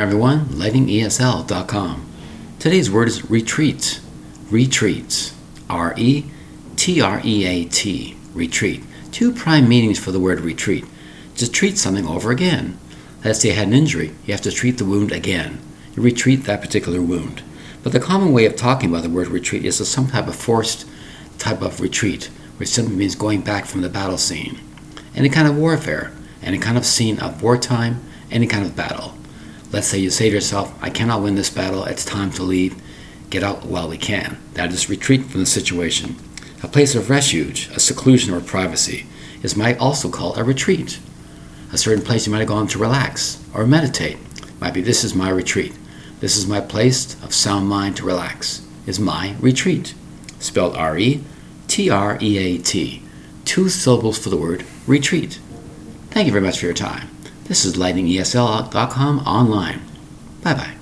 everyone, lightningesl.com. Today's word is retreat. Retreat. R E T R E A T. Retreat. Two prime meanings for the word retreat. To treat something over again. Let's say you had an injury, you have to treat the wound again. You retreat that particular wound. But the common way of talking about the word retreat is some type of forced type of retreat, which simply means going back from the battle scene. Any kind of warfare, any kind of scene of wartime, any kind of battle. Let's say you say to yourself, I cannot win this battle, it's time to leave. Get out while we can. That is retreat from the situation. A place of refuge, a seclusion or privacy, is might also called a retreat. A certain place you might have gone to relax or meditate might be this is my retreat. This is my place of sound mind to relax. Is my retreat. Spelled R E T R E A T. Two syllables for the word retreat. Thank you very much for your time. This is lightningesl.com online. Bye bye.